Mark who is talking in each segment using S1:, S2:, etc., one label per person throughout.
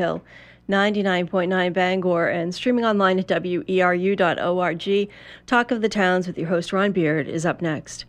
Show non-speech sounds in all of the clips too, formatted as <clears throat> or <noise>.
S1: Hill, 99.9 Bangor, and streaming online at weru.org. Talk of the Towns with your host Ron Beard is up next.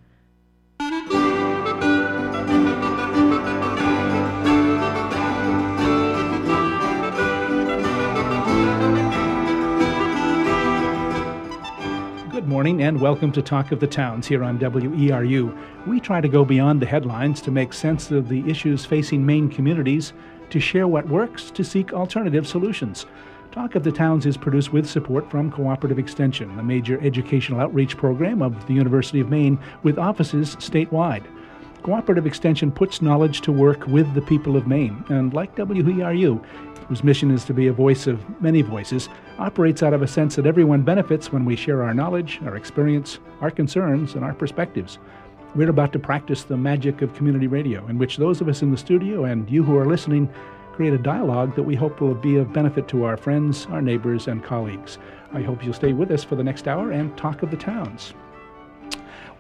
S2: Good morning and welcome to Talk of the Towns here on WERU. We try to go beyond the headlines to make sense of the issues facing Maine communities, to share what works, to seek alternative solutions. Talk of the Towns is produced with support from Cooperative Extension, a major educational outreach program of the University of Maine with offices statewide. Cooperative Extension puts knowledge to work with the people of Maine, and like WERU, whose mission is to be a voice of many voices, operates out of a sense that everyone benefits when we share our knowledge, our experience, our concerns, and our perspectives. We're about to practice the magic of community radio, in which those of us in the studio and you who are listening create a dialogue that we hope will be of benefit to our friends, our neighbors, and colleagues. I hope you'll stay with us for the next hour and talk of the towns.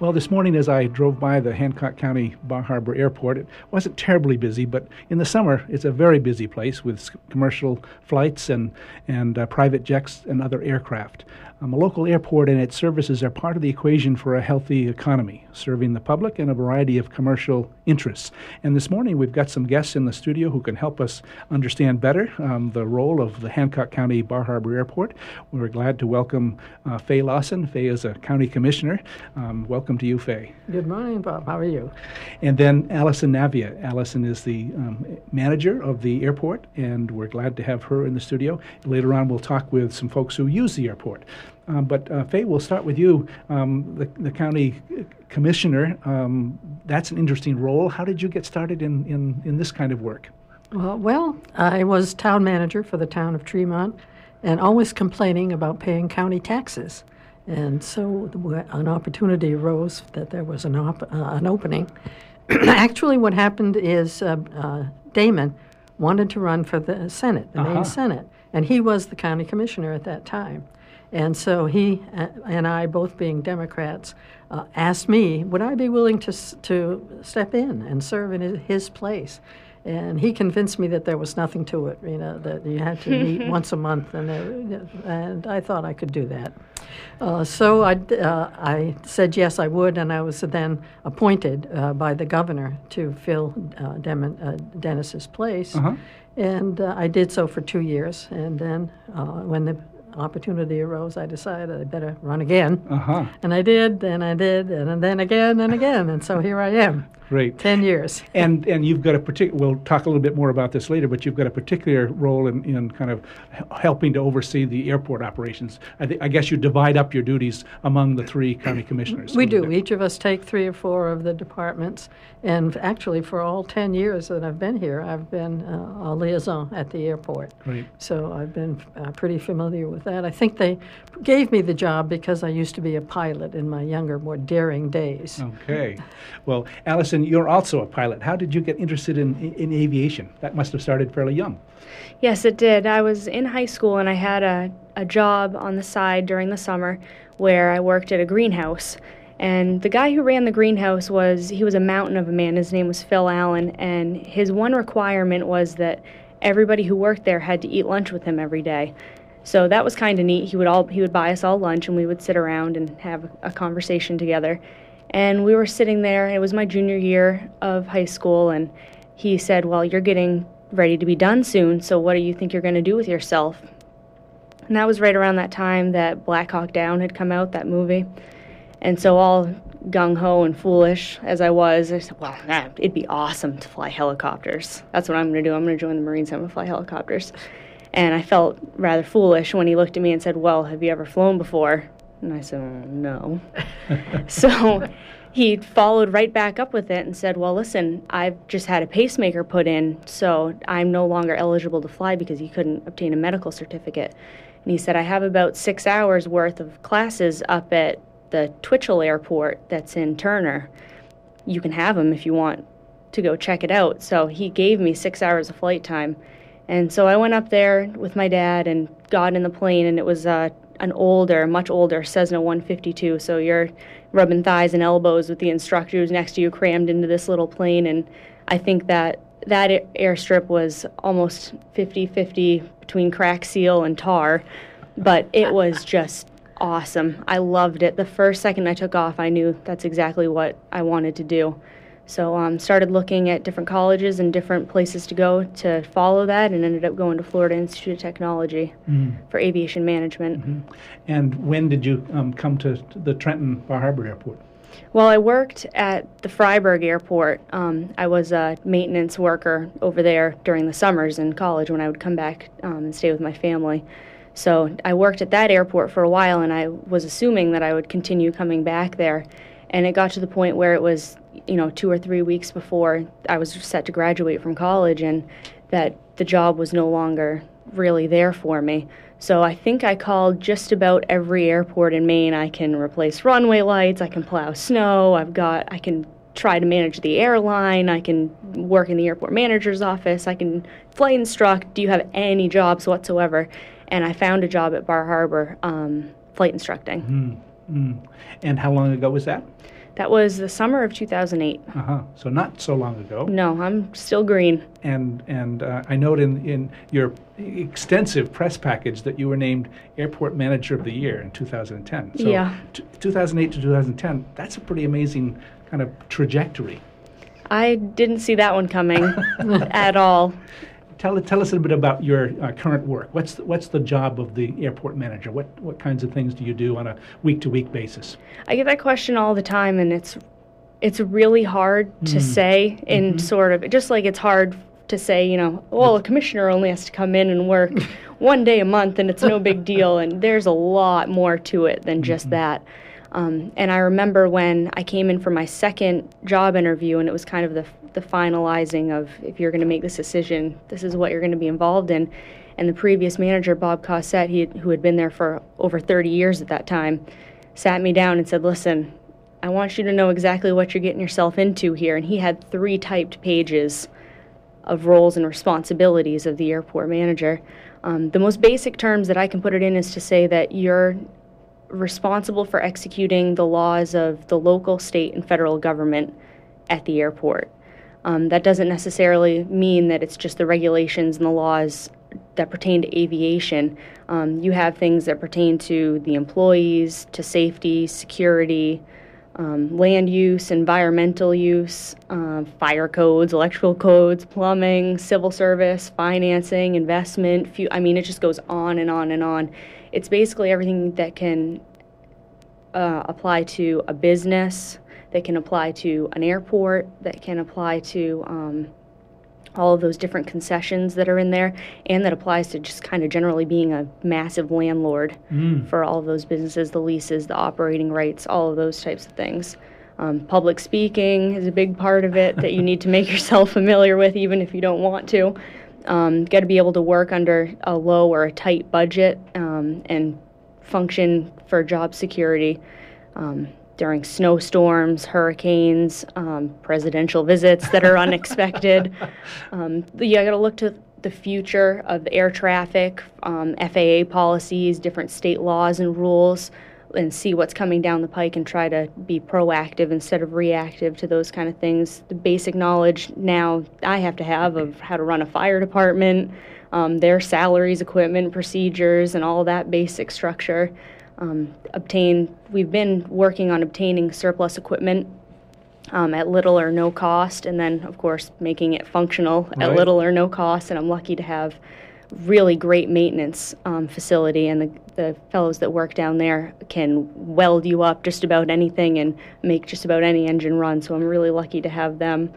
S2: Well, this morning as I drove by the Hancock County Bar Harbor Airport, it wasn't terribly busy, but in the summer it's a very busy place with commercial flights and, and uh, private jets and other aircraft. Um, a local airport and its services are part of the equation for a healthy economy, serving the public and a variety of commercial interests. And this morning we've got some guests in the studio who can help us understand better um, the role of the Hancock County Bar Harbor Airport. We're glad to welcome uh, Faye Lawson. Faye is a county commissioner. Um, welcome to you, Faye.
S3: Good morning, Bob. How are you?
S2: And then Allison Navia. Allison is the um, manager of the airport, and we're glad to have her in the studio. Later on, we'll talk with some folks who use the airport. Um, but uh, Faye, we'll start with you, um, the, the, county commissioner. Um, that's an interesting role. How did you get started in, in, in this kind of work?
S3: Well, well, I was town manager for the town of Tremont and always complaining about paying county taxes. And so an opportunity arose that there was an, op- uh, an opening. <clears throat> Actually, what happened is uh, uh, Damon wanted to run for the Senate, the uh-huh. Maine Senate, and he was the county commissioner at that time. And so he uh, and I, both being Democrats, uh, asked me, would I be willing to, to step in and serve in his place? And he convinced me that there was nothing to it, you know, that you had to <laughs> meet once a month, and, uh, and I thought I could do that. Uh, so I, uh, I said yes, I would, and I was then appointed uh, by the governor to fill uh, Dem- Dennis's place. Uh-huh. And I did so for two years, and then when the opportunity arose, I decided I better run again. Uh-huh. And I did, and I did, and then again and again, and so here I am.
S2: Great.
S3: Ten years.
S2: and and you've got a particular. We'll talk a little bit more about this later, but you've got a particular role in, in kind of helping to oversee the airport operations. I, th- I guess you divide up your duties among the three county commissioners.
S3: We do. Each of us take three or four of the departments, and actually, for all ten years that I've been here, I've been uh, a liaison at the airport.
S2: Great.
S3: So I've been uh, pretty familiar with that. I think they gave me the job because I used to be a pilot in my younger, more daring days.
S2: Okay. Well, Allison you're also a pilot. How did you get interested in, in, in, aviation? That must have started fairly young.
S4: Yes, it did. I was in high school and I had a, a job on the side during the summer where I worked at a greenhouse. And the guy who ran the greenhouse was, he was a mountain of a man. His name was Phil Allen. And his one requirement was that everybody who worked there had to eat lunch with him every day. So that was kind of neat. He would all he would buy us all lunch and we would sit around and have a conversation together. And we were sitting there, it was my junior year of high school, and he said, Well, you're getting ready to be done soon, so what do you think you're going to do with yourself? And that was right around that time that Black Hawk Down had come out, that movie. And so, all gung ho and foolish as I was, I said, Well, it'd be awesome to fly helicopters. That's what I'm going to do. I'm going to join the Marines, I'm going to fly helicopters. And I felt rather foolish when he looked at me and said, Well, have you ever flown before? And I said, oh, no. <laughs> so he followed right back up with it and said, well, listen, I've just had a pacemaker put in, so I'm no longer eligible to fly because he couldn't obtain a medical certificate. And he said, I have about six hours worth of classes up at the Twitchell Airport that's in Turner. You can have them if you want to go check it out. So he gave me six hours of flight time. And so I went up there with my dad and got in the plane, and it was uh, an older, much older Cessna 152. So you're rubbing thighs and elbows with the instructor who's next to you, crammed into this little plane. And I think that that airstrip was almost 50 50 between crack seal and tar, but it was <laughs> just awesome. I loved it. The first second I took off, I knew that's exactly what I wanted to do. So um, started looking at different colleges and different places to go to follow that, and ended up going to Florida Institute of Technology mm-hmm. for aviation management.
S2: Mm-hmm. And when did you um, come to the Trenton Bar Harbor Airport?
S4: Well, I worked at the Fryeburg Airport. Um, I was a maintenance worker over there during the summers in college when I would come back um, and stay with my family. So I worked at that airport for a while, and I was assuming that I would continue coming back there. And it got to the point where it was, you know, two or three weeks before I was set to graduate from college, and that the job was no longer really there for me. So I think I called just about every airport in Maine. I can replace runway lights, I can plow snow, I've got I can try to manage the airline, I can work in the airport manager's office, I can flight instruct. Do you have any jobs whatsoever? And I found a job at Bar Harbor, um, flight instructing.
S2: Mm-hmm. And how long ago was that?
S4: That was the summer of 2008.
S2: Uh huh. So not so long ago.
S4: No, I'm still green.
S2: And and uh, I note in in your extensive press package that you were named Airport Manager of the Year in 2010. So
S4: yeah.
S2: T- 2008 to 2010. That's a pretty amazing kind of trajectory.
S4: I didn't see that one coming <laughs> at all.
S2: Tell, tell us a little bit about your uh, current work. What's the, what's the job of the airport manager? What what kinds of things do you do on a week to week basis?
S4: I get that question all the time, and it's it's really hard to mm. say in mm-hmm. sort of just like it's hard to say, you know, well, a commissioner only has to come in and work <laughs> one day a month, and it's no big deal. And there's a lot more to it than just mm-hmm. that. Um, and I remember when I came in for my second job interview, and it was kind of the the finalizing of if you're going to make this decision, this is what you're going to be involved in. And the previous manager, Bob Cossette, he, who had been there for over 30 years at that time, sat me down and said, Listen, I want you to know exactly what you're getting yourself into here. And he had three typed pages of roles and responsibilities of the airport manager. Um, the most basic terms that I can put it in is to say that you're responsible for executing the laws of the local, state, and federal government at the airport. Um, that doesn't necessarily mean that it's just the regulations and the laws that pertain to aviation. Um, you have things that pertain to the employees, to safety, security, um, land use, environmental use, uh, fire codes, electrical codes, plumbing, civil service, financing, investment. Fu- I mean, it just goes on and on and on. It's basically everything that can uh, apply to a business, that can apply to an airport, that can apply to um, all of those different concessions that are in there, and that applies to just kind of generally being a massive landlord mm. for all of those businesses, the leases, the operating rights, all of those types of things. Um, public speaking is a big part of it that you need to make <laughs> yourself familiar with, even if you don't want to. Um, Got to be able to work under a low or a tight budget um, and function for job security. Um, during snowstorms, hurricanes, um, presidential visits that are unexpected. <laughs> Um, you got to look to the future of air traffic, um, FAA policies, different state laws and rules, and see what's coming down the pike and try to be proactive instead of reactive to those kind of things. The basic knowledge now I have to have of how to run a fire department, um, their salaries, equipment, procedures, and all that basic structure um, obtain. We've been working on obtaining surplus equipment um, at little or no cost, and then of course making it functional right. at little or no cost. And I'm lucky to have really great maintenance um, facility, and the, the fellows that work down there can weld you up just about anything and make just about any engine run. So I'm really lucky to have them.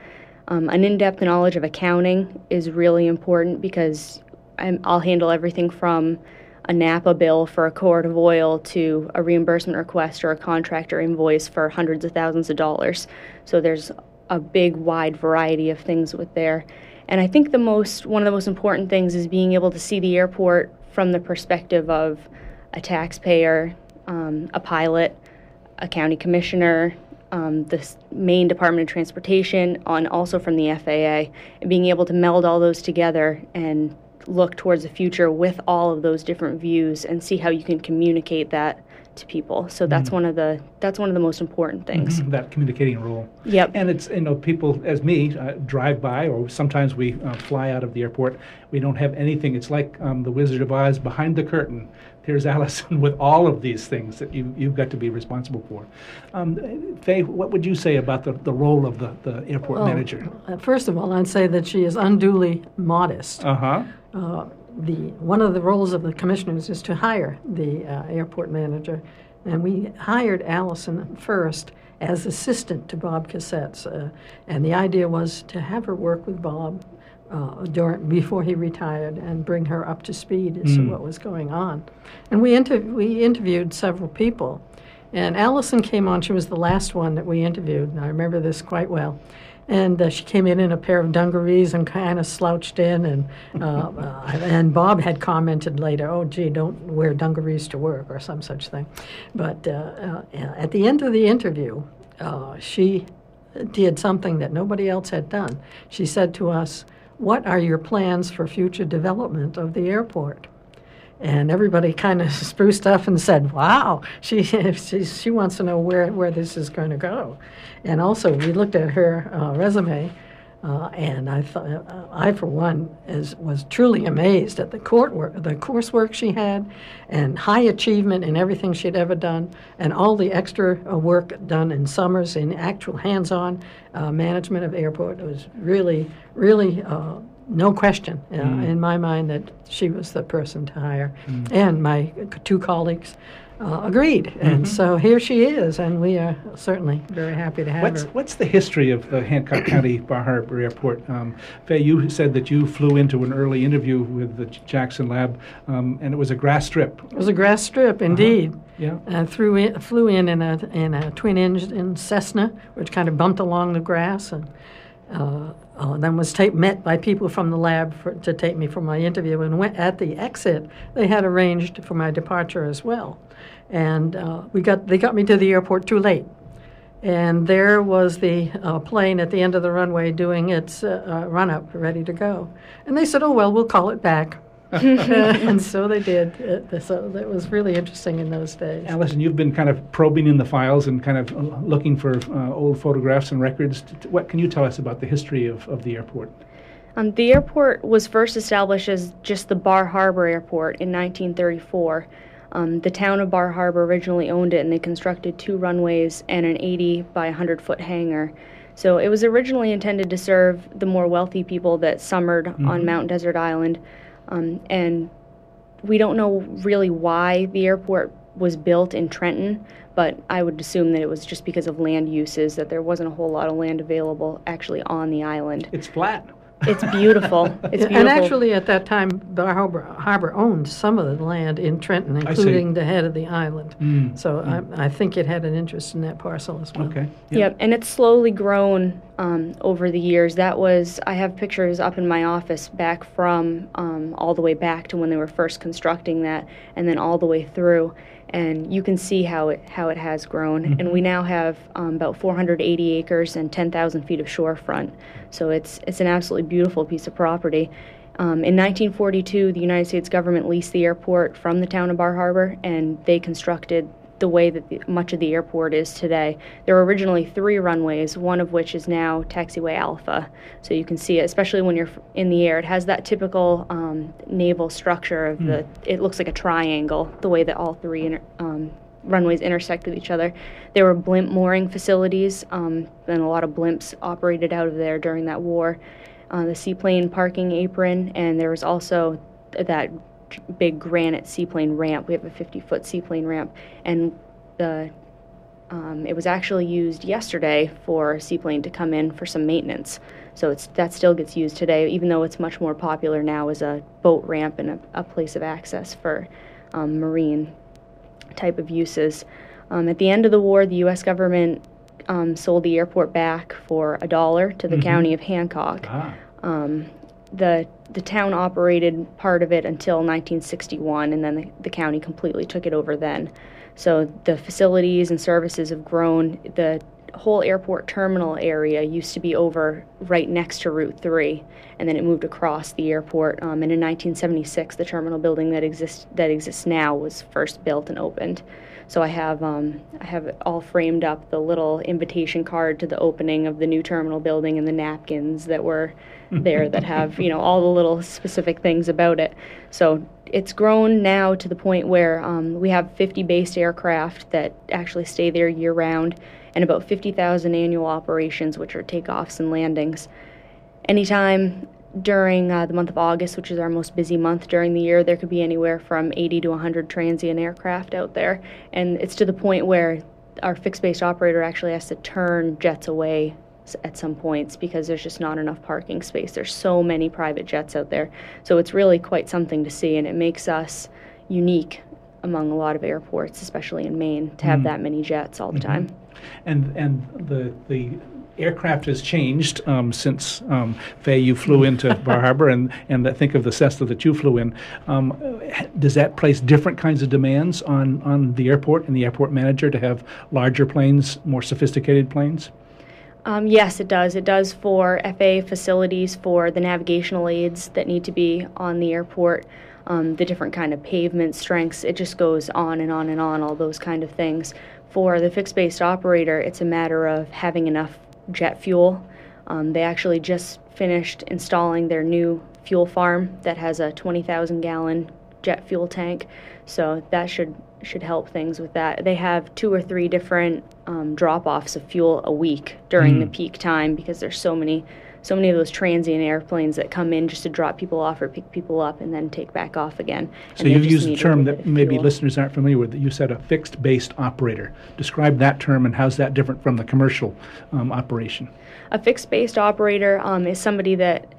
S4: Um, an in-depth knowledge of accounting is really important because i will handle everything from a Napa bill for a quart of oil to a reimbursement request or a contractor invoice for hundreds of thousands of dollars. So there's a big, wide variety of things with there. And I think the most one of the most important things is being able to see the airport from the perspective of a taxpayer, um, a pilot, a county commissioner, um, the Maine Department of Transportation, and also from the FAA, and being able to meld all those together and look towards the future with all of those different views and see how you can communicate that to people. So that's
S2: Mm-hmm.
S4: one of the that's one of the most important things.
S2: that communicating role.
S4: Yep.
S2: And it's, you know, people, as me, uh, drive by, or sometimes we uh, fly out of the airport. We don't have anything. It's like um, the Wizard of Oz behind the curtain. Here's <laughs> Allison with all of these things that you, you've got to be responsible for. Um, Faye, what would you say about the, the role of the, the airport
S3: Well,
S2: manager?
S3: uh, First of all, I'd say that she is unduly modest.
S2: Uh huh.
S3: Uh, the one of the roles of the commissioners is to hire the uh, airport manager, and we hired Allison first as assistant to Bob Cossette's, uh, and the idea was to have her work with Bob uh, during before he retired and bring her up to speed as to
S2: Mm.
S3: what was going on. And we inter- we interviewed several people, and Allison came on. She was the last one that we interviewed, and I remember this quite well. And uh, she came in in a pair of dungarees and kind of slouched in. And uh, uh, and Bob had commented later, "Oh, gee, don't wear dungarees to work" or some such thing. But uh, uh, at the end of the interview, uh, she did something that nobody else had done. She said to us, "What are your plans for future development of the airport?" And everybody kind of <laughs> spruced up and said, "Wow, she <laughs> she, she wants to know where, where this is going to go." And also, we looked at her uh, resume, uh, and I thought, uh, I for one, is was truly amazed at the court work, the coursework she had, and high achievement in everything she'd ever done, and all the extra uh, work done in summers in actual hands-on uh, management of airport. It was really, really. Uh, no question uh, in my mind that she was the person to hire. And my two colleagues uh, agreed. And so here she is, and we are certainly very happy to have
S2: What's,
S3: her.
S2: what's the history of the Hancock <clears throat> County Bar Harbor Airport? Um, Faye, you said that you flew into an early interview with the Jackson Lab, um, and it was a grass strip.
S3: It was a grass strip, indeed.
S2: Yeah.
S3: And threw in, flew in in a, in a twin engine Cessna, which kind of bumped along the grass, and uh, uh, then was met by people from the lab for, to take me for my interview. And went, at the exit, they had arranged for my departure as well. And uh, we got they got me to the airport too late. And there was the uh, plane at the end of the runway doing its uh, uh, run up, ready to go. And they said, "Oh well, we'll call it back." <laughs> and so they did. So that was really interesting in those days.
S2: Allison, you've been kind of probing in the files and kind of uh, looking for uh, old photographs and records. T- t- What can you tell us about the history of, of the airport?
S4: Um, the airport was first established as just the Bar Harbor Airport in 1934. Um, the town of Bar Harbor originally owned it, and they constructed two runways and an 80 by 100 foot hangar. So it was originally intended to serve the more wealthy people that summered on Mount Desert Island. Um, and we don't know really why the airport was built in Trenton, but I would assume that it was just because of land uses, that there wasn't a whole lot of land available actually on the island.
S2: It's flat.
S4: It's beautiful. <laughs> It's beautiful.
S3: And actually, at that time, Bar Harbor, Harbor owned some of the land in Trenton, including the head of the island.
S2: Mm,
S3: So I, I think it had an interest in that parcel as well.
S2: Okay. Yeah.
S4: Yep, and it's slowly grown um, over the years. That was I have pictures up in my office back from um, all the way back to when they were first constructing that, and then all the way through, and you can see how it how it has grown. And we now have um, about 480 acres and 10,000 feet of shorefront. So it's it's an absolutely beautiful piece of property. Um, in 1942, the United States government leased the airport from the town of Bar Harbor, and they constructed the way that the, much of the airport is today. There were originally three runways, one of which is now Taxiway Alpha. So you can see it, especially when you're in the air. It has that typical um, naval structure of the. It looks like a triangle, the way that all three inter, um, runways intersect with each other. There were blimp mooring facilities, um, and a lot of blimps operated out of there during that war. Uh, the seaplane parking apron, and there was also that big granite seaplane ramp. We have a 50 foot seaplane ramp, and the um, it was actually used yesterday for a seaplane to come in for some maintenance. So it's that still gets used today, even though it's much more popular now as a boat ramp and a, a place of access for um, marine type of uses. Um, at the end of the war, the U.S. government um, sold the airport back for a dollar to the county of Hancock.
S2: Ah.
S4: Um, the the town operated part of it until 1961, and then the, the county completely took it over then. So the facilities and services have grown. The whole airport terminal area used to be over right next to Route 3, and then it moved across the airport. Um, and in 1976, the terminal building that exists that exists now was first built and opened. So I have um, I have all framed up the little invitation card to the opening of the new terminal building and the napkins that were there that have you know all the little specific things about it. So it's grown now to the point where um, we have 50 based aircraft that actually stay there year round, and about 50,000 annual operations, which are takeoffs and landings. Anytime during uh, the month of August, which is our most busy month during the year, there could be anywhere from 80 to 100 transient aircraft out there. And it's to the point where our fixed based operator actually has to turn jets away at some points because there's just not enough parking space. There's so many private jets out there. So it's really quite something to see, and it makes us unique among a lot of airports, especially in Maine, to have mm. that many jets all the mm-hmm. time.
S2: And and the the aircraft has changed um, since um, Faye you flew <laughs> into Bar Harbor, and and think of the Cessna that you flew in. Um, does that place different kinds of demands on on the airport and the airport manager to have larger planes, more sophisticated planes?
S4: Um, yes, it does. It does for FAA facilities for the navigational aids that need to be on the airport. Um, the different kind of pavement strengths. It just goes on and on and on, all those kind of things. For the fixed based operator, it's a matter of having enough jet fuel. Um, they actually just finished installing their new fuel farm that has a 20,000 gallon jet fuel tank, so that should should help things with that. They have two or three different um, drop offs of fuel a week during mm. the peak time because there's so many so many of those transient airplanes that come in just to drop people off or pick people up and then take back off again.
S2: So you've used a term that maybe listeners aren't familiar with. That you said a fixed based operator. Describe that term and how's that different from the commercial um, operation?
S4: A fixed based operator um, is somebody that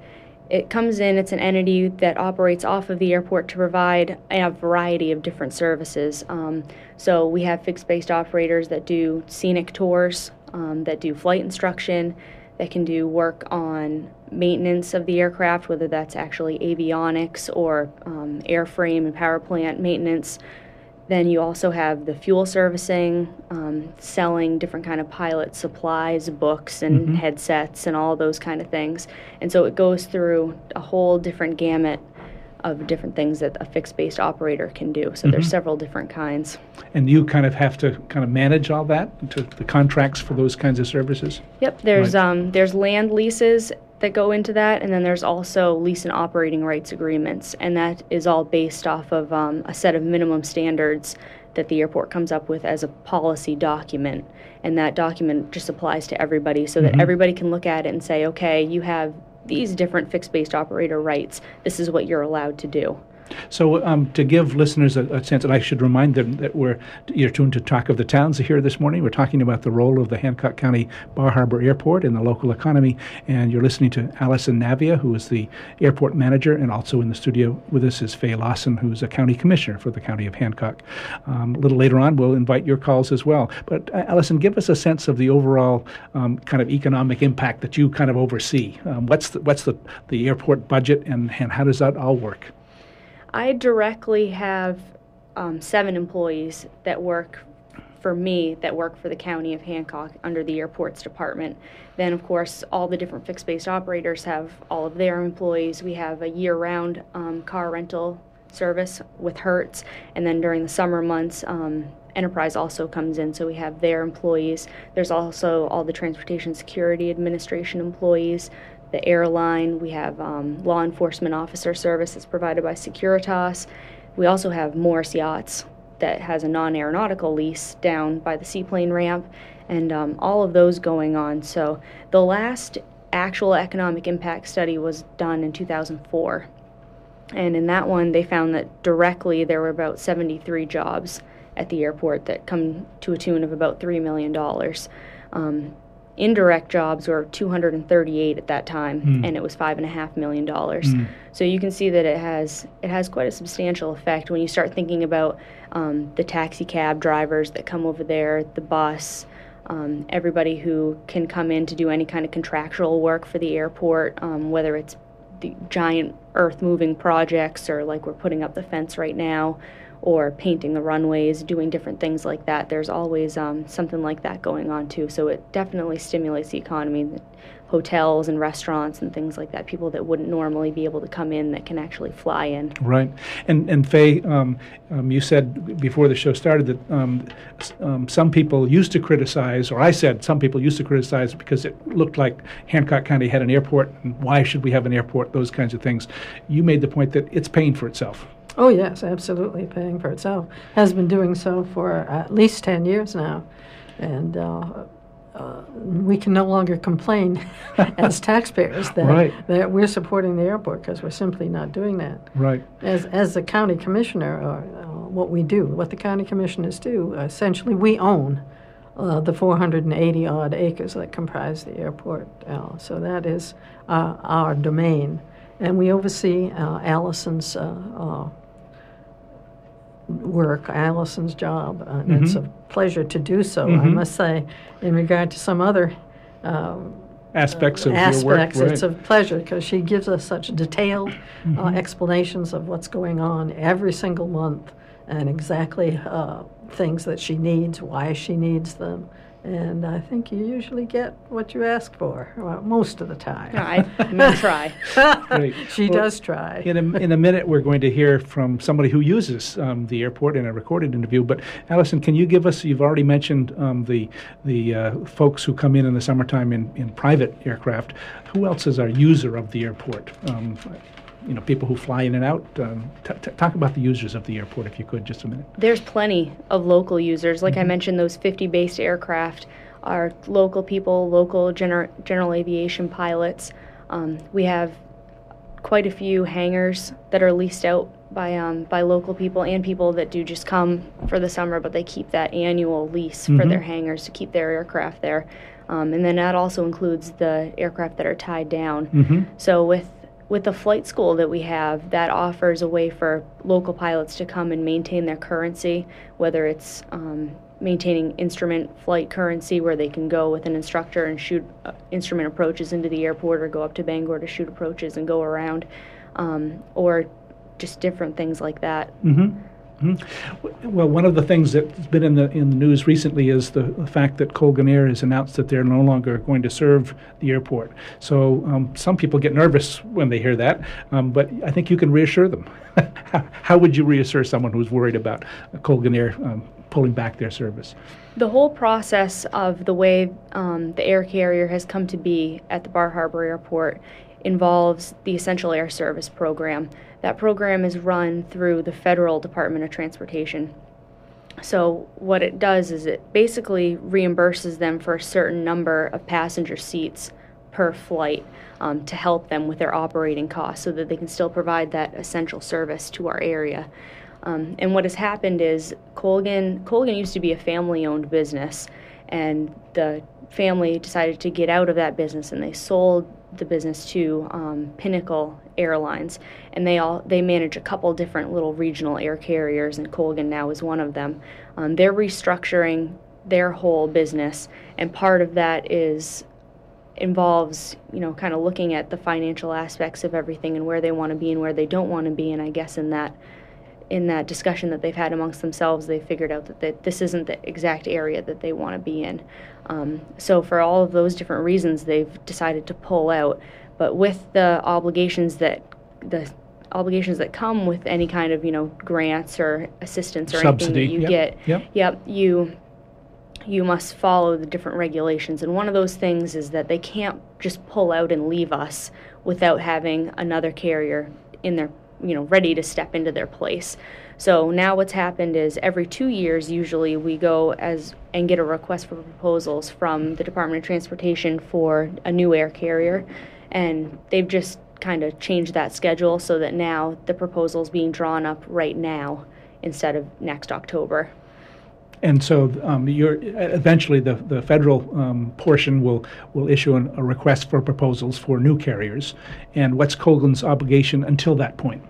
S4: it comes in, it's an entity that operates off of the airport to provide a variety of different services. Um, so we have fixed based operators that do scenic tours, um, that do flight instruction, that can do work on maintenance of the aircraft, whether that's actually avionics or um, airframe and power plant maintenance. Then you also have the fuel servicing, um, selling different kind of pilot supplies, books and mm-hmm. headsets and all those kind of things. And so it goes through a whole different gamut of different things that a fixed based operator can do. So mm-hmm. there's several different kinds.
S2: And you kind of have to kind of manage all that, to the contracts for those kinds of services?
S4: Yep, there's right. um, there's land leases that go into that, and then there's also lease and operating rights agreements, and that is all based off of um, a set of minimum standards that the airport comes up with as a policy document. And that document just applies to everybody so that mm-hmm. everybody can look at it and say, okay, you have these different fixed based operator rights. This is what you're allowed to do.
S2: So, um, to give listeners a, a, sense, and I should remind them that we're you're tuned to Talk of the Towns here this morning. We're talking about the role of the Hancock County Bar Harbor Airport in the local economy, and you're listening to Allison Navia, who is the airport manager, and also in the studio with us is Faye Lawson, who's a county commissioner for the county of Hancock. Um, a little later on, we'll invite your calls as well. But uh, Allison, give us a sense of the overall um, kind of economic impact that you kind of oversee. Um, what's the, what's the, the airport budget, and, and how does that all work?
S4: I directly have um, seven employees that work for me that work for the county of Hancock under the airports department. Then, of course, all the different fixed based operators have all of their employees. We have a year round um, car rental service with Hertz, and then during the summer months, um, Enterprise also comes in, so we have their employees. There's also all the Transportation Security Administration employees the airline. We have um, law enforcement officer services provided by Securitas. We also have Morris Yachts that has a non aeronautical lease down by the seaplane ramp, and um, all of those going on. So the last actual economic impact study was done in 2004. And in that one, they found that directly there were about 73 jobs at the airport that come to a tune of about $3 million. Um, indirect jobs were 238 at that time, mm. and it was five and a half million dollars. Mm. So you can see that it has it has quite a substantial effect when you start thinking about um, the taxi cab drivers that come over there, the bus. Um, everybody who can come in to do any kind of contractual work for the airport, um, whether it's the giant earth moving projects or like we're putting up the fence right now or painting the runways, doing different things like that. There's always um, something like that going on too. So it definitely stimulates the economy. Hotels and restaurants and things like that. People that wouldn't normally be able to come in that can actually fly in.
S2: Right. And and Faye, um, um, you said before the show started that um, um, some people used to criticize, or I said some people used to criticize because it looked like Hancock County had an airport, and why should we have an airport? Those kinds of things. You made the point that it's paying for itself.
S3: Oh, yes, absolutely paying for itself. Has been doing so for at least 10 years now. And uh, uh, we can no longer complain <laughs> as taxpayers that,
S2: right.
S3: that we're supporting the airport because we're simply not doing that.
S2: Right.
S3: As, as the county commissioner, or, uh, what we do, what the county commissioners do, essentially we own uh, the 480 odd acres that comprise the airport. Uh, so that is uh, our domain. And we oversee Allison's work, Allison's job, and mm-hmm. it's a pleasure to do so. Mm-hmm. I must say, in regard to some other um,
S2: aspects of
S3: aspects,
S2: your work, right.
S3: it's a pleasure because she gives us such detailed uh, mm-hmm. uh, explanations of what's going on every single month and exactly uh, things that she needs, why she needs them and I think you usually get what you ask for well, most of the time.
S4: I, am try. <laughs>
S3: She well, does try.
S2: In a, in a minute, we're going to hear from somebody who uses um, the airport in a recorded interview. But Allison, can you give us? You've already mentioned um, the the uh, folks who come in in the summertime in, in private aircraft. Who else is our user of the airport? Um, you know, people who fly in and out. Um, t- t- talk about the users of the airport, if you could, just a minute.
S4: There's plenty of local users. Like mm-hmm. I mentioned, those 50 based aircraft are local people, local gener- general aviation pilots. Um, we have quite a few hangars that are leased out by um, by local people and people that do just come for the summer, but they keep that annual lease mm-hmm. for their hangars to keep their aircraft there. Um, and then that also includes the aircraft that are tied down.
S2: Mm-hmm.
S4: So with with the flight school that we have, that offers a way for local pilots to come and maintain their currency, whether it's um, maintaining instrument flight currency where they can go with an instructor and shoot uh, instrument approaches into the airport or go up to Bangor to shoot approaches and go around, um, or just different things like that.
S2: Mm-hmm. Mm-hmm. Well, one of the things that's been in the in the news recently is the, fact that Colgan Air has announced that they're no longer going to serve the airport. So um, some people get nervous when they hear that, um, but I think you can reassure them. <laughs> how, would you reassure someone who's worried about Colgan Air um, pulling back their service?
S4: The whole process of the way um, the air carrier has come to be at the Bar Harbor Airport involves the Essential Air Service program. That program is run through the Federal Department of Transportation. So, what it does is it basically reimburses them for a certain number of passenger seats per flight um, to help them with their operating costs so that they can still provide that essential service to our area. Um, and what has happened is Colgan, Colgan used to be a family owned business, and the family decided to get out of that business and they sold the business to um, Pinnacle Airlines, and they all they manage a couple different little regional air carriers, and Colgan now is one of them. Um, they're restructuring their whole business, and part of that is involves you know kind of looking at the financial aspects of everything and where they want to be and where they don't want to be, and I guess in that in that discussion that they've had amongst themselves, they figured out that they, this isn't the exact area that they want to be in. Um, so, for all of those different reasons, they've decided to pull out. But with the obligations that the obligations that come with any kind of you know grants or assistance or
S2: Subsidy.
S4: anything that you
S2: yep.
S4: get,
S2: yep.
S4: yep, you you must follow the different regulations. And one of those things is that they can't just pull out and leave us without having another carrier in their you know ready to step into their place. So now what's happened is every two years usually we go as and get a request for proposals from the Department of Transportation for a new air carrier, and they've just kind of changed that schedule so that now the proposal is being drawn up right now instead of next October.
S2: And so, um, eventually the, the federal um, portion will will issue an, a request for proposals for new carriers. And what's Colgan's obligation until that point?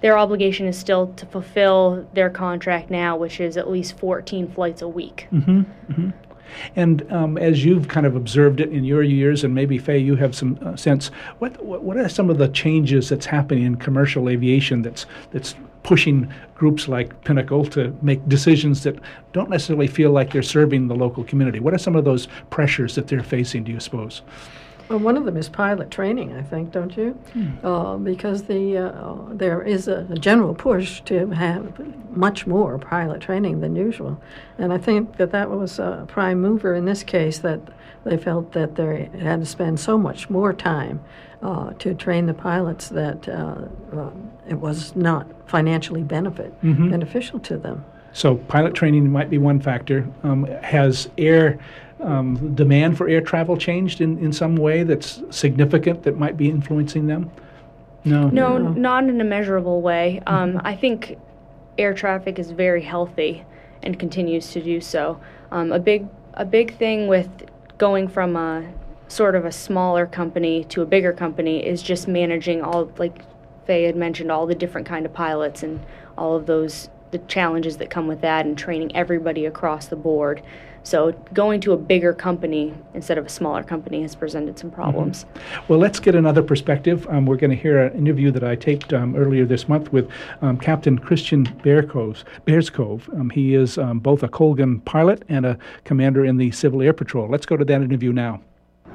S4: Their obligation is still to fulfill their contract now, which is at least 14 flights a week.
S2: Mm-hmm, mm-hmm. And um, as you've kind of observed it in your years, and maybe Faye, you have some uh, sense. What, what what are some of the changes that's happening in commercial aviation that's that's pushing groups like Pinnacle to make decisions that don't necessarily feel like they're serving the local community? What are some of those pressures that they're facing? Do you suppose?
S3: Well, one of them is pilot training, I think, don't you? Hmm. Uh, because the uh, there is a, a, general push to have much more pilot training than usual, and I think that that was a prime mover in this case that they felt that they had to spend so much more time uh, to train the pilots that uh, uh, it was not financially benefit mm-hmm. beneficial to them.
S2: So pilot training might be one factor. Um, has air um, demand for air travel changed in, in some way that's significant that might be influencing them?
S4: No. No, no. not in a measurable way. Um, mm-hmm. I think air traffic is very healthy and continues to do so. Um, a big a big thing with going from a sort of a smaller company to a bigger company is just managing all like Faye had mentioned all the different kind of pilots and all of those the challenges that come with that and training everybody across the board. So going to a bigger company instead of a smaller company has presented some problems.
S2: Mm-hmm. Well, let's get another perspective. Um, we're going to hear an interview that I taped um, earlier this month with um, Captain Christian Bearcove. Bearscove. Um, he is um, both a Colgan pilot and a commander in the Civil Air Patrol. Let's go to that interview now.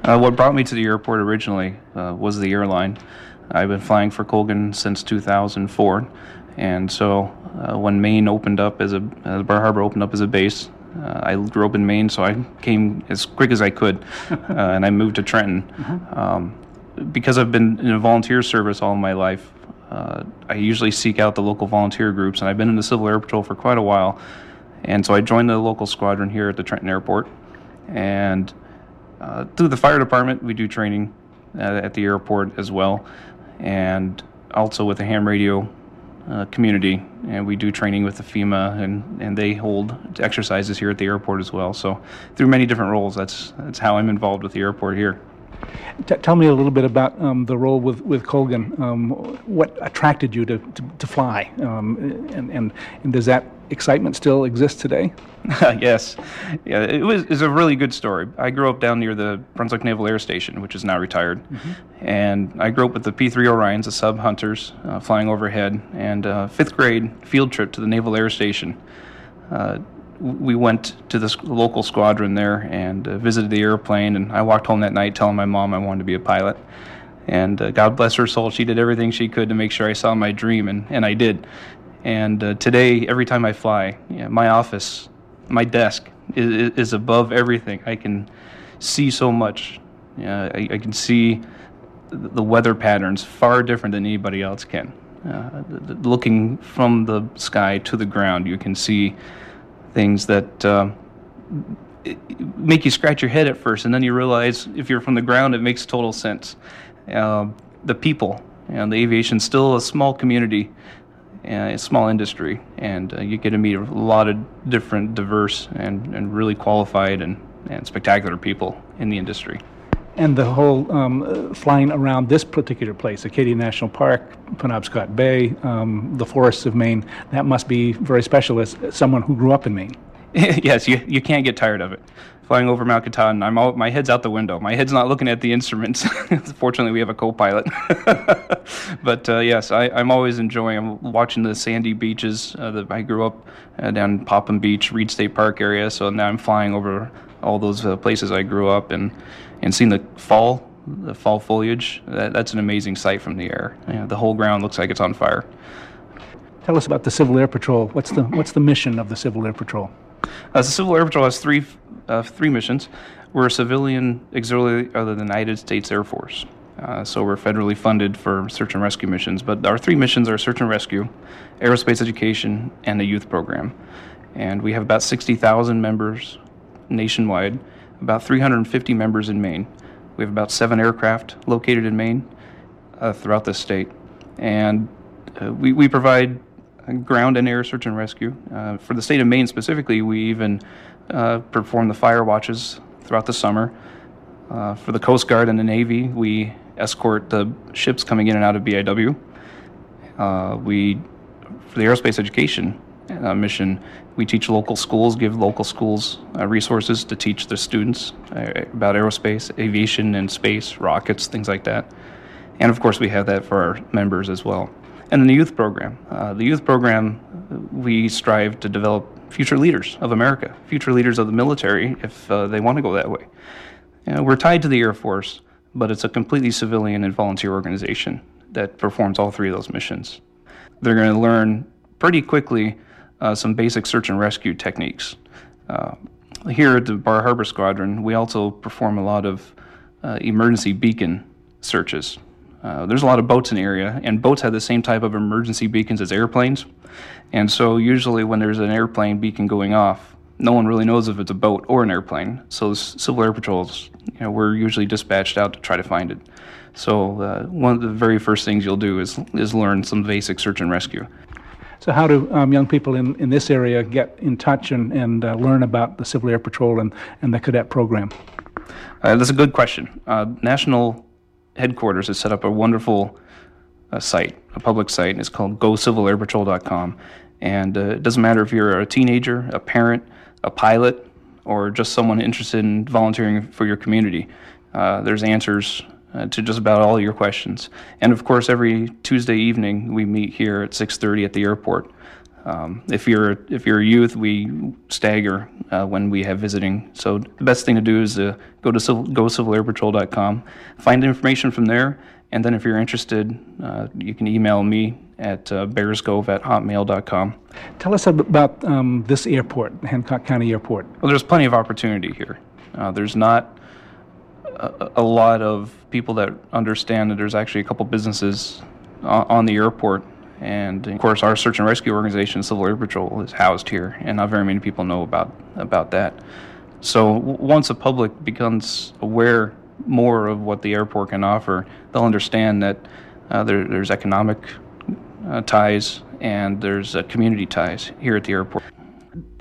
S5: Uh, what brought me to the airport originally uh, was the airline. I've been flying for Colgan since 2004, and so uh, when Maine opened up as a uh, Bar Harbor opened up as a base, uh, I grew up in Maine, so I came as quick as I could, <laughs> uh, and I moved to Trenton. Mm-hmm. Um, because I've been in a volunteer service all my life, uh, I usually seek out the local volunteer groups, and I've been in the Civil Air Patrol for quite a while. And so I joined the local squadron here at the Trenton Airport, and uh, through the fire department, we do training at the airport as well, and also with the ham radio uh, community, and we do training with the FEMA, and, and they hold exercises here at the airport as well. So through many different roles, that's that's how I'm involved with the airport here.
S2: T- tell me a little bit about um, the role with with Colgan. Um, what attracted you to to, to fly, um, and, and and does that excitement still exist today? <laughs>
S5: yes, yeah, it was is a really good story. I grew up down near the Brunswick Naval Air Station, which is now retired, mm-hmm. and I grew up with the P-3 Orions, the sub hunters, uh, flying overhead. And uh, fifth grade field trip to the Naval Air Station. Uh, we went to the local squadron there and uh, visited the airplane. And I walked home that night telling my mom I wanted to be a pilot. And uh, God bless her soul, she did everything she could to make sure I saw my dream, and, and I did. And uh, today, every time I fly, my office, my desk is, is, above everything. I can see so much. I, I, can see the weather patterns far different than anybody else can. Uh, looking from the sky to the ground, you can see things that uh, make you scratch your head at first, and then you realize if you're from the ground, it makes total sense. Uh, the people, and the aviation, still a small community a small industry, and uh, you get to meet a lot of different, diverse, and, and really qualified and, and spectacular people in the industry.
S2: And the whole um, flying around this particular place, Acadia National Park, Penobscot Bay, um, the forests of Maine, that must be very special as someone who grew up in Maine. <laughs>
S5: yes, you, you can't get tired of it flying over Mount Katahdin. I'm all, my head's out the window. My head's not looking at the instruments. <laughs> Fortunately, we have a co-pilot. <laughs> but uh, yes, I, am always enjoying I'm watching the sandy beaches. Uh, that I grew up uh, down Popham Beach, Reid State Park area. So now I'm flying over all those uh, places I grew up and and seeing the fall, the fall foliage. That, that's an amazing sight from the air. the whole ground looks like it's on fire.
S2: Tell us about the Civil Air Patrol. What's the what's the mission of the Civil Air Patrol?
S5: Uh, the Civil Air Patrol has three uh, three missions. We're a civilian auxiliary of the United States Air Force. Uh, so we're federally funded for search and rescue missions. But our three missions are search and rescue, aerospace education, and the youth program. And we have about 60,000 members nationwide, about 350 members in Maine. We have about seven aircraft located in Maine uh, throughout the state. And uh, we, we provide ground and air search and rescue. Uh, for the state of Maine specifically, we even uh, perform the fire watches throughout the summer. Uh, for the Coast Guard and the Navy, we escort the ships coming in and out of BIW. Uh, we, for the aerospace education, uh, mission. We teach local schools, give local schools uh, resources to teach their students uh, about aerospace, aviation, and space, rockets, things like that. And of course, we have that for our members as well. And then the youth program. Uh, the youth program, we strive to develop future leaders of America, future leaders of the military if uh, they want to go that way. You know, we're tied to the Air Force, but it's a completely civilian and volunteer organization that performs all three of those missions. They're going to learn pretty quickly uh, some basic search and rescue techniques. Uh, here at the Bar Harbor Squadron, we also perform a lot of uh, emergency beacon searches. Uh, there's a lot of boats in the area, and boats have the same type of emergency beacons as airplanes. And so, usually, when there's an airplane beacon going off, no one really knows if it's a boat or an airplane. So, Civil Air Patrols, you know, we're usually dispatched out to try to find it. So, uh, one of the very first things you'll do is is learn some basic search and rescue.
S2: So, how do um, young people in, in this area get in touch and, and uh, learn about the Civil Air Patrol and, and the cadet program?
S5: Uh, that's a good question. Uh, National headquarters has set up a wonderful uh, site, a public site, and it's called GoCivilAirPatrol.com. And uh, it doesn't matter if you're a teenager, a parent, a pilot, or just someone interested in volunteering for your community. Uh, there's answers uh, to just about all your questions. And of course, every Tuesday evening we meet here at 6:30 at the airport. Um, if you're if you're a youth, we stagger uh, when we have visiting. So the best thing to do is uh, go to civil, gocivilairpatrol.com, find information from there, and then if you're interested, uh, you can email me at uh, bearscove at hotmail.com.
S2: Tell us about um, this airport, Hancock County Airport.
S5: Well, there's plenty of opportunity here. Uh, there's not a, lot of people that understand that there's actually a couple businesses on, the airport and of course, our search and rescue organization, Civil Air Patrol, is housed here, and not very many people know about about that. So once the public becomes aware more of what the airport can offer, they'll understand that uh, there, there's economic uh, ties and there's uh, community ties here at the airport.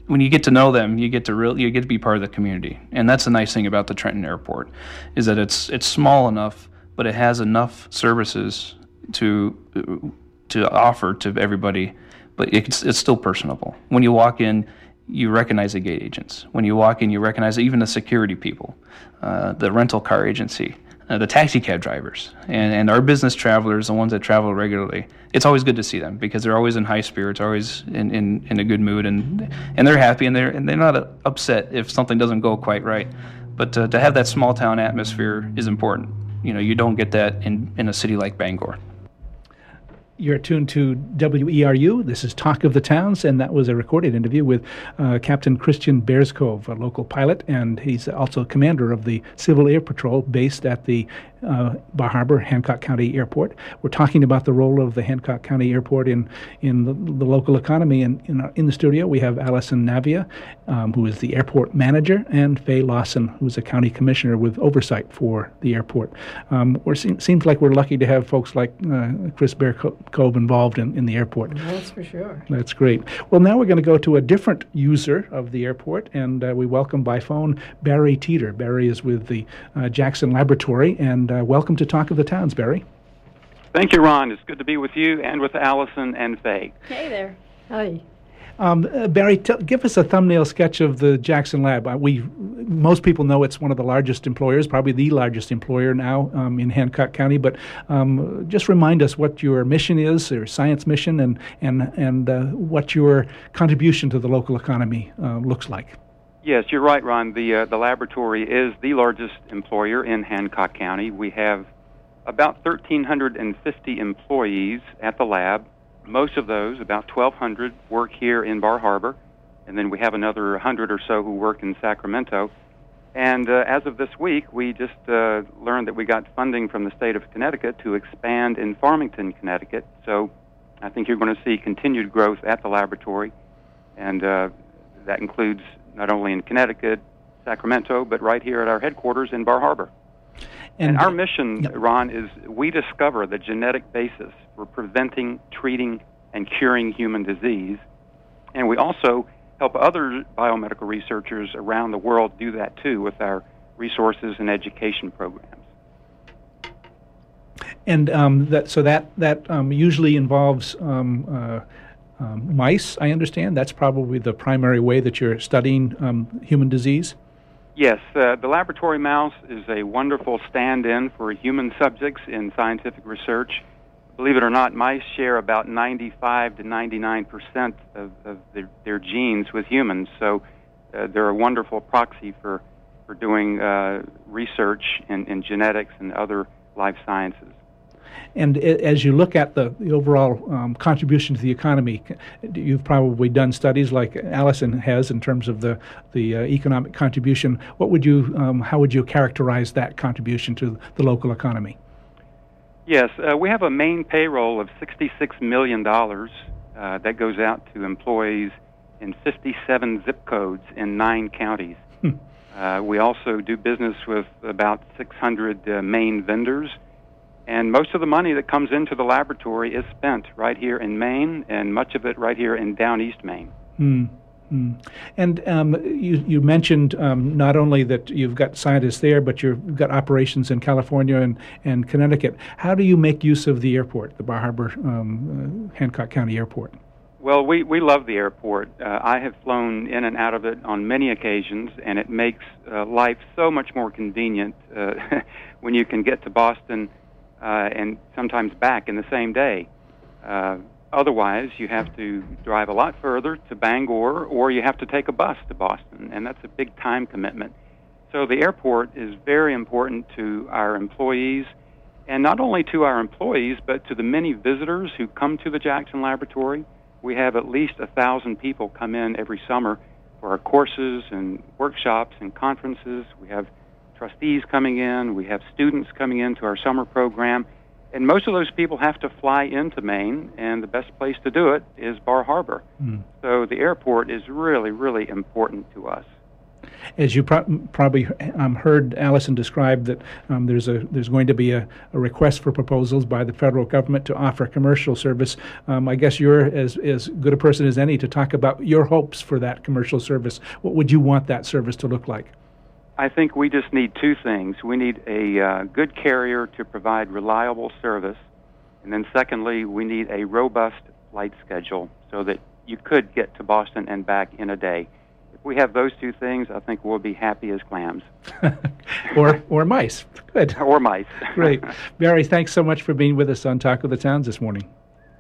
S5: When you get to know them, you get to real, you get to be part of the community, and that's the nice thing about the Trenton Airport, is that it's it's small enough, but it has enough services to to offer to everybody, but it's, it's still personable. When you walk in, you recognize the gate agents. When you walk in, you recognize even the security people, uh, the rental car agency, uh, the taxi cab drivers, and, and our business travelers, the ones that travel regularly. It's always good to see them because they're always in high spirits, always in, in, in a good mood, and and they're happy and they're and they're not upset if something doesn't go quite right. But to, to have that small town atmosphere is important. You know, you don't get that in, in a city like Bangor.
S2: You're tuned to WERU. This is Talk of the Towns, and that was a recorded interview with uh, Captain Christian Bearscove, a local pilot, and he's also commander of the Civil Air Patrol based at the uh, Bar Harbor, Hancock County Airport. We're talking about the role of the Hancock County Airport in in the, the local economy. And in, our, in the studio, we have Allison Navia, um, who is the airport manager, and Faye Lawson, who's a county commissioner with oversight for the airport. Um, it seems like we're lucky to have folks like uh, Chris Bearscove involved in, in the airport.
S3: That's for sure.
S2: That's great. Well, now we're going to go to a different user of the airport, and uh, we welcome by phone Barry Teeter. Barry is with the uh, Jackson Laboratory and uh, welcome to Talk of the Towns, Barry.
S6: Thank you, Ron. It's good to be with you and with Allison and Faye.
S4: Hey there.
S3: Hi.
S2: Um, uh, Barry, t- give us a thumbnail sketch of the Jackson Lab. Uh, we most people know it's one of the largest employers, probably the largest employer now um, in Hancock County. But um, just remind us what your mission is, your science mission, and and and uh, what your contribution to the local economy uh, looks like.
S6: Yes, you're right, Ron. The uh, the laboratory is the largest employer in Hancock County. We have about 1,350 employees at the lab. Most of those, about 1,200, work here in Bar Harbor, and then we have another 100 or so who work in Sacramento. And uh, as of this week, we just uh, learned that we got funding from the state of Connecticut to expand in Farmington, Connecticut. So I think you're going to see continued growth at the laboratory, and uh, that includes not only in Connecticut, Sacramento, but right here at our headquarters in Bar Harbor. And, and our mission, yep. Ron, is we discover the genetic basis for preventing, treating, and curing human disease. And we also help other biomedical researchers around the world do that too with our resources and education programs.
S2: And um, that, so that, that um, usually involves um, uh, um, mice, I understand. That's probably the primary way that you're studying um, human disease.
S6: Yes, uh, the laboratory mouse is a wonderful stand in for human subjects in scientific research. Believe it or not, mice share about 95 to 99 percent of, of their, genes with humans, so uh, they're a wonderful proxy for, for doing uh, research in, in genetics and other life sciences.
S2: And as you look at the, the overall um, contribution to the economy, you've probably done studies like Allison has in terms of the the uh, economic contribution. What would you, um, how would you characterize that contribution to the local economy?
S6: Yes, uh, we have a main payroll of $66 million uh, that goes out to employees in 57 zip codes in nine counties. Hmm. Uh, we also do business with about 600 uh, Maine vendors and most of the money that comes into the laboratory is spent right here in Maine, and much of it right here in down east Maine.
S2: Mm. Mm. And um, you, you mentioned um, not only that you've got scientists there, but you've got operations in California and, and Connecticut. How do you make use of the airport, the Bar Harbor um, uh, Hancock County Airport?
S6: Well, we, we love the airport. Uh, I have flown in and out of it on many occasions, and it makes uh, life so much more convenient uh, <laughs> when you can get to Boston uh, and sometimes back in the same day. Uh, otherwise, you have to drive a lot further to Bangor, or you have to take a bus to Boston, and that's a big time commitment. So the airport is very important to our employees, and not only to our employees, but to the many visitors who come to the Jackson Laboratory. We have at least a thousand people come in every summer for our courses and workshops and conferences. We have trustees coming in, we have students coming into our summer program, and most of those people have to fly into Maine, and the best place to do it is Bar Harbor. Mm. So the airport is really, really important to us.
S2: As you pro- probably um, heard Allison describe, that um, there's a there's going to be a, a, request for proposals by the federal government to offer commercial service. Um, I guess you're as as good a person as any to talk about your hopes for that commercial service. What would you want that service to look like?
S6: I think we just need two things. We need a uh, good carrier to provide reliable service, and then secondly, we need a robust flight schedule so that you could get to Boston and back in a day. If we have those two things, I think we'll be happy as clams. <laughs>
S2: or or mice. Good. <laughs>
S6: Or mice. <laughs>
S2: Great. Barry, thanks so much for being with us on Talk of the Towns this morning.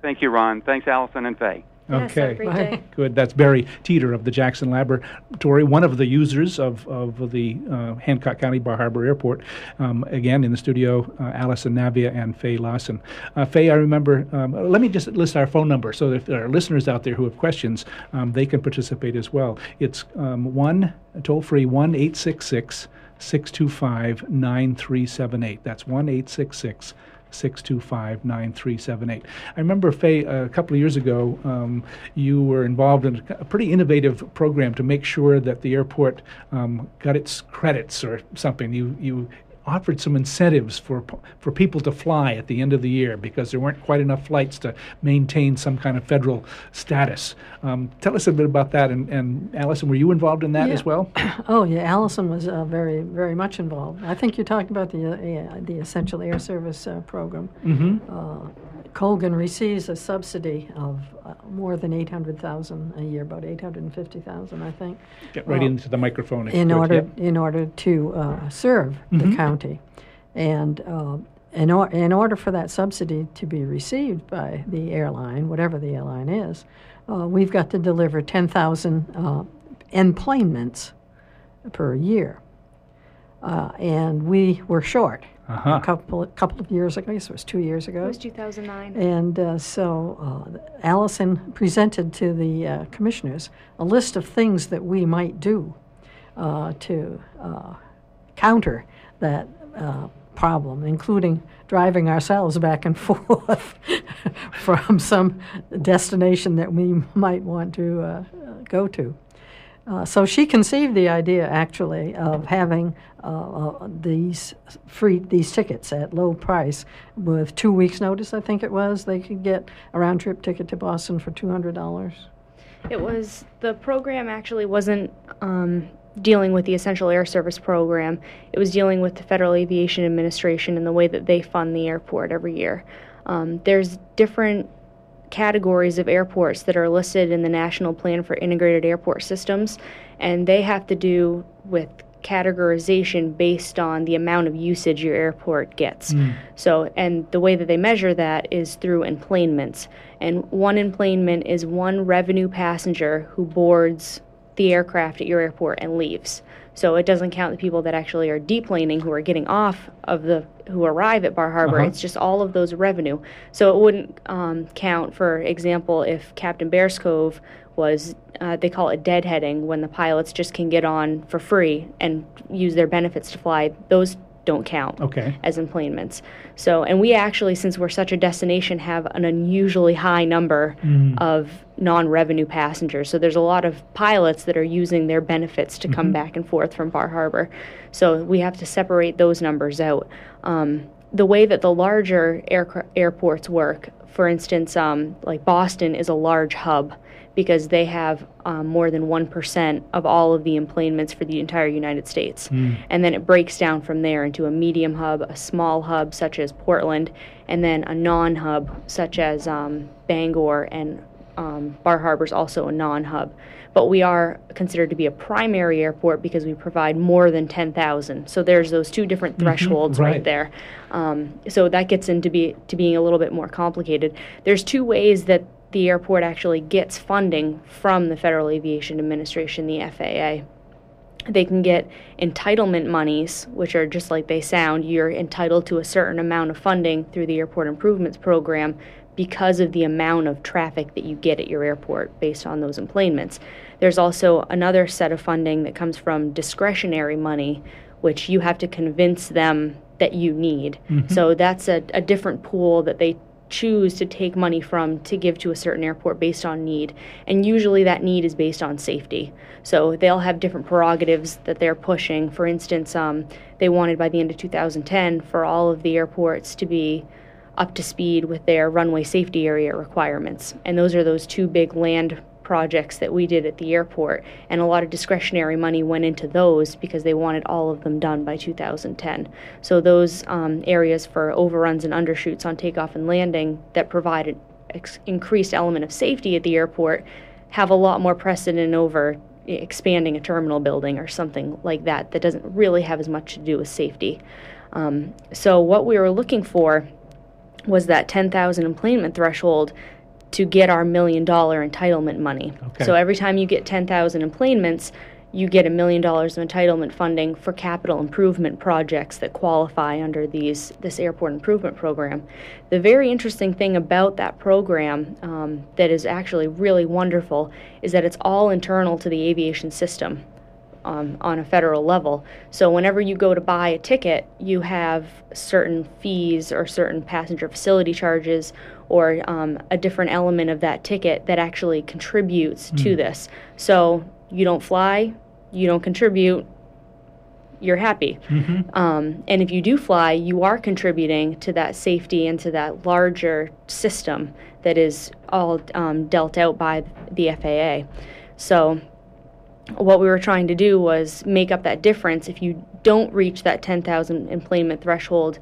S6: Thank you, Ron. Thanks, Allison and Faye.
S2: Okay.
S1: Yes,
S2: Good. That's Barry Teeter of the Jackson Laboratory, one of the users of, of the uh, Hancock County Bar Harbor Airport. Um, again, in the studio, uh, Allison Navia and Faye Lawson. Uh, Faye, I remember, um, let me just list our phone number so that if there are listeners out there who have questions, um, they can participate as well. It's um, 1 toll free 1 866 625 9378. That's 1 866 625 9378. I remember, Faye, a couple of years ago, um, you were involved in a pretty innovative program to make sure that the airport um, got its credits or something. You, you offered some incentives for for people to fly at the end of the year because there weren't quite enough flights to maintain some kind of federal status. Um, tell us a bit about that. And, and Allison, were you involved in that
S3: yeah.
S2: as well? <coughs>
S3: Oh yeah, Allison was uh, very very much involved. I think you talked about the uh, the Essential Air Service uh, program. Mm-hmm. Uh, Colgan receives a subsidy of more than eight hundred thousand a year, about eight hundred and fifty thousand, I think.
S2: Get right uh, into the microphone.
S3: In order, in order to uh, serve mm-hmm. the county, and uh, in, or- in order for that subsidy to be received by the airline, whatever the airline is, uh, we've got to deliver ten thousand uh, enplanements per year, and we were short uh-huh. a couple couple of years ago. I guess it was two years ago.
S4: It was 2009.
S3: And uh, so uh, Allison presented to the uh, commissioners a list of things that we might do uh, to uh, counter that uh, problem, including driving ourselves back and <laughs> forth from some destination that we might want to go to. Uh, so she conceived the idea actually of having uh, uh, these free these tickets at low price with two weeks notice. I think it was they could get a round trip ticket to Boston for two hundred dollars.
S4: It was the program actually wasn't um, dealing with the Essential Air Service program. It was dealing with the Federal Aviation Administration and the way that they fund the airport every year. Um, there's different categories of airports that are listed in the National Plan for Integrated Airport Systems, and they have to do with categorization based on the amount of usage your airport gets. Mm. So, and the way that they measure that is through enplanements. And one enplanement is one revenue passenger who boards the aircraft at your airport and leaves. So it doesn't count the people that actually are deplaning who are getting off of the who arrive at Bar Harbor. Uh-huh. It's just all of those revenue. So it wouldn't um, count, for example, if Captain Bearscove was uh, they call it deadheading when the pilots just can get on for free and use their benefits to fly. Those don't count
S2: okay.
S4: as enplanements. So, and we actually, since we're such a destination, have an unusually high number mm. of non-revenue passengers. So there's a lot of pilots that are using their benefits to mm-hmm. come back and forth from Bar Harbor. So we have to separate those numbers out. Um, the way that the larger air, airports work, for instance, um, like Boston is a large hub because they have um, more than 1% of all of the enplanements for the entire United States. Mm. And then it breaks down from there into a medium hub, a small hub such as Portland, and then a non hub such as um, Bangor and um, Bar Harbor is also a non hub. But we are considered to be a primary airport because we provide more than 10,000. So there's those two different mm-hmm. thresholds right. right. there. Um, so that gets into be, to being a little bit more complicated. There's two ways that the airport actually gets funding from the Federal Aviation Administration, the FAA. They can get entitlement monies, which are just like they sound. You're entitled to a certain amount of funding through the Airport Improvements Program because of the amount of traffic that you get at your airport based on those enplanements. There's also another set of funding that comes from discretionary money, which you have to convince them that you need. Mm-hmm. So that's a, a different pool that they choose to take money from to give to a certain airport based on need. And usually that need is based on safety. So they'll have different prerogatives that they're pushing. For instance, um, they wanted by the end of 2010 for all of the airports to be up to speed with their runway safety area requirements. And those are those two big land projects that we did at the airport, and a lot of discretionary money went into those because they wanted all of them done by 2010. So those um, areas for overruns and undershoots on takeoff and landing that provided ex- increased element of safety at the airport have a lot more precedent over expanding a terminal building or something like that that doesn't really have as much to do with safety. Um, so what we were looking for was that 10,000 enplanement threshold to get our million dollar entitlement money. Okay. So every time you get 10,000 enplanements, you get a million dollars of entitlement funding for capital improvement projects that qualify under these this airport improvement program. The very interesting thing about that program um, that is actually really wonderful is that it's all internal to the aviation system. Um, on a federal level. So, whenever you go to buy a ticket, you have certain fees or certain passenger facility charges or um, a different element of that ticket that actually contributes mm. to hmm. this. So you don't fly, you don't contribute, you're happy. Mm-hmm. Um, and if you do fly, you are contributing to that safety and to that larger system that is all um, dealt out by the FAA. So, what we were trying to do was make up that difference. If you don't reach that 10,000 enplanement threshold,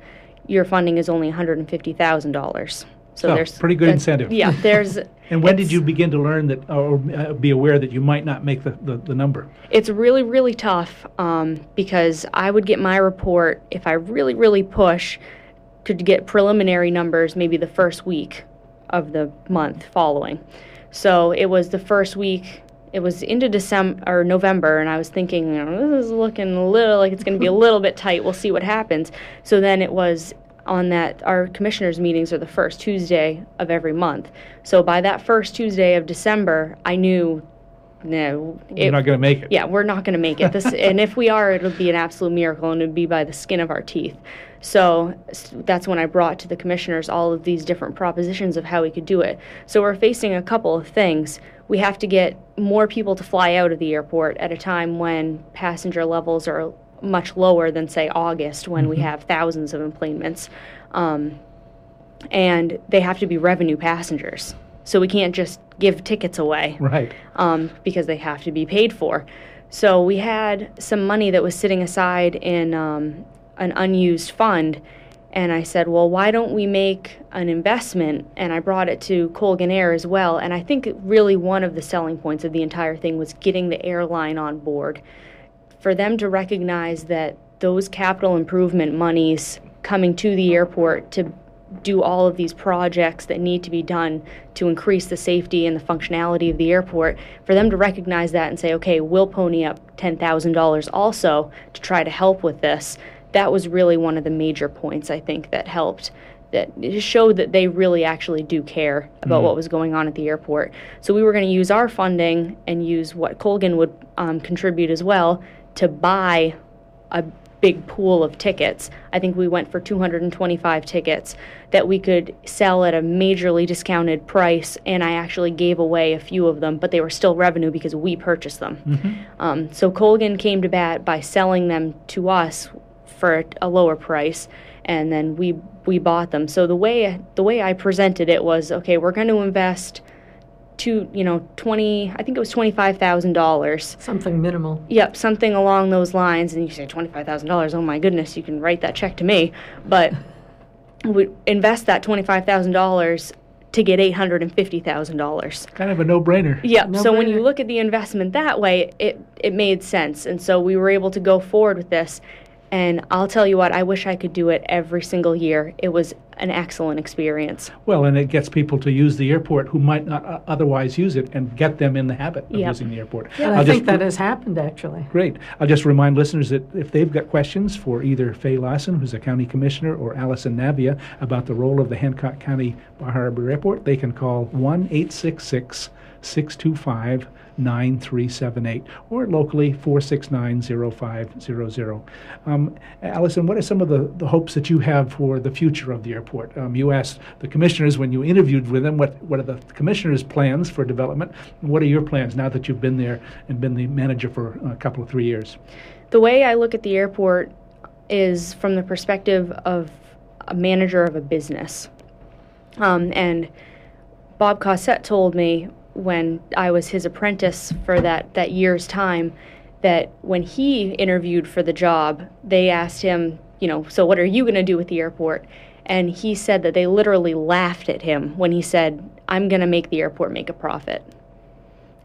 S4: your funding is only $150,000.
S2: So oh, there's pretty good incentive.
S4: Yeah, <laughs> there's.
S2: and when did you begin to learn that, or uh, be aware that you might not make the, the, the number?
S4: It's really, really tough um, because I would get my report if I really, really push to get preliminary numbers maybe the first week of the month following. So it was the first week. It was into December or November, and I was thinking, this is looking a little like it's going to be a <laughs> little bit tight. We'll see what happens. So then it was on that our commissioners meetings are the first Tuesday of every month. So by that first Tuesday of December, I knew no,
S2: it, you're not going to make it.
S4: Yeah, we're not going to make it. This, <laughs> and if we are, it'll be an absolute miracle, and it'd be by the skin of our teeth. So that's when I brought to the commissioners all of these different propositions of how we could do it. So we're facing a couple of things. We have to get more people to fly out of the airport at a time when passenger levels are much lower than say August when mm-hmm. we have thousands of enplanements. um, and they have to be revenue passengers. So we can't just give tickets away,
S2: right?
S4: Um, because they have to be paid for. So we had some money that was sitting aside in um, an unused fund, And I said, well, why don't we make an investment? And I brought it to Colgan Air as well. And I think really one of the selling points of the entire thing was getting the airline on board. For them to recognize that those capital improvement monies coming to the airport to do all of these projects that need to be done to increase the safety and the functionality of the airport, for them to recognize that and say, okay, we'll pony up $10,000 also to try to help with this, that was really one of the major points I think that helped. That showed that they really actually do care about mm-hmm. what was going on at the airport. So we were going to use our funding and use what Colgan would um, contribute as well to buy a big pool of tickets. I think we went for 225 tickets that we could sell at a majorly discounted price, and I actually gave away a few of them, but they were still revenue because we purchased them. Mm-hmm. Um, so Colgan came to bat by selling them to us for a lower price, and then we we bought them. So the way the way I presented it was okay. We're going to invest to you know 20 i think it was $25000
S3: something minimal
S4: yep something along those lines and you say $25000 oh my goodness you can write that check to me but we invest that $25000 to get $850,000.
S2: Kind of a no-brainer.
S4: Yeah. No so when you look at the investment that way, it it made sense. And so we were able to go forward with this and I'll tell you what, I wish I could do it every single year. It was an excellent experience.
S2: Well, and it gets people to use the airport who might not uh, otherwise use it and get them in the habit of yep. using the airport.
S3: Yeah, I think that has happened actually.
S2: Great. I'll just remind listeners that if they've got questions for either Faye Lawson, who's a county commissioner, or Allison Navia about the role of the Hancock County Bar Harbor Airport, they can call 1 866 625 9378 or locally 4690500. Um, Allison, what are some of the, the hopes that you have for the future of the airport? Um, you asked the commissioners when you interviewed with them what, what are the commissioners' plans for development? What are your plans now that you've been there and been the manager for a couple of three years?
S4: The way I look at the airport is from the perspective of a manager of a business. Um, and Bob Cossette told me when I was his apprentice for that, that year's time that when he interviewed for the job, they asked him, you know, so what are you going to do with the airport? And he said that they literally laughed at him when he said, I'm going to make the airport make a profit.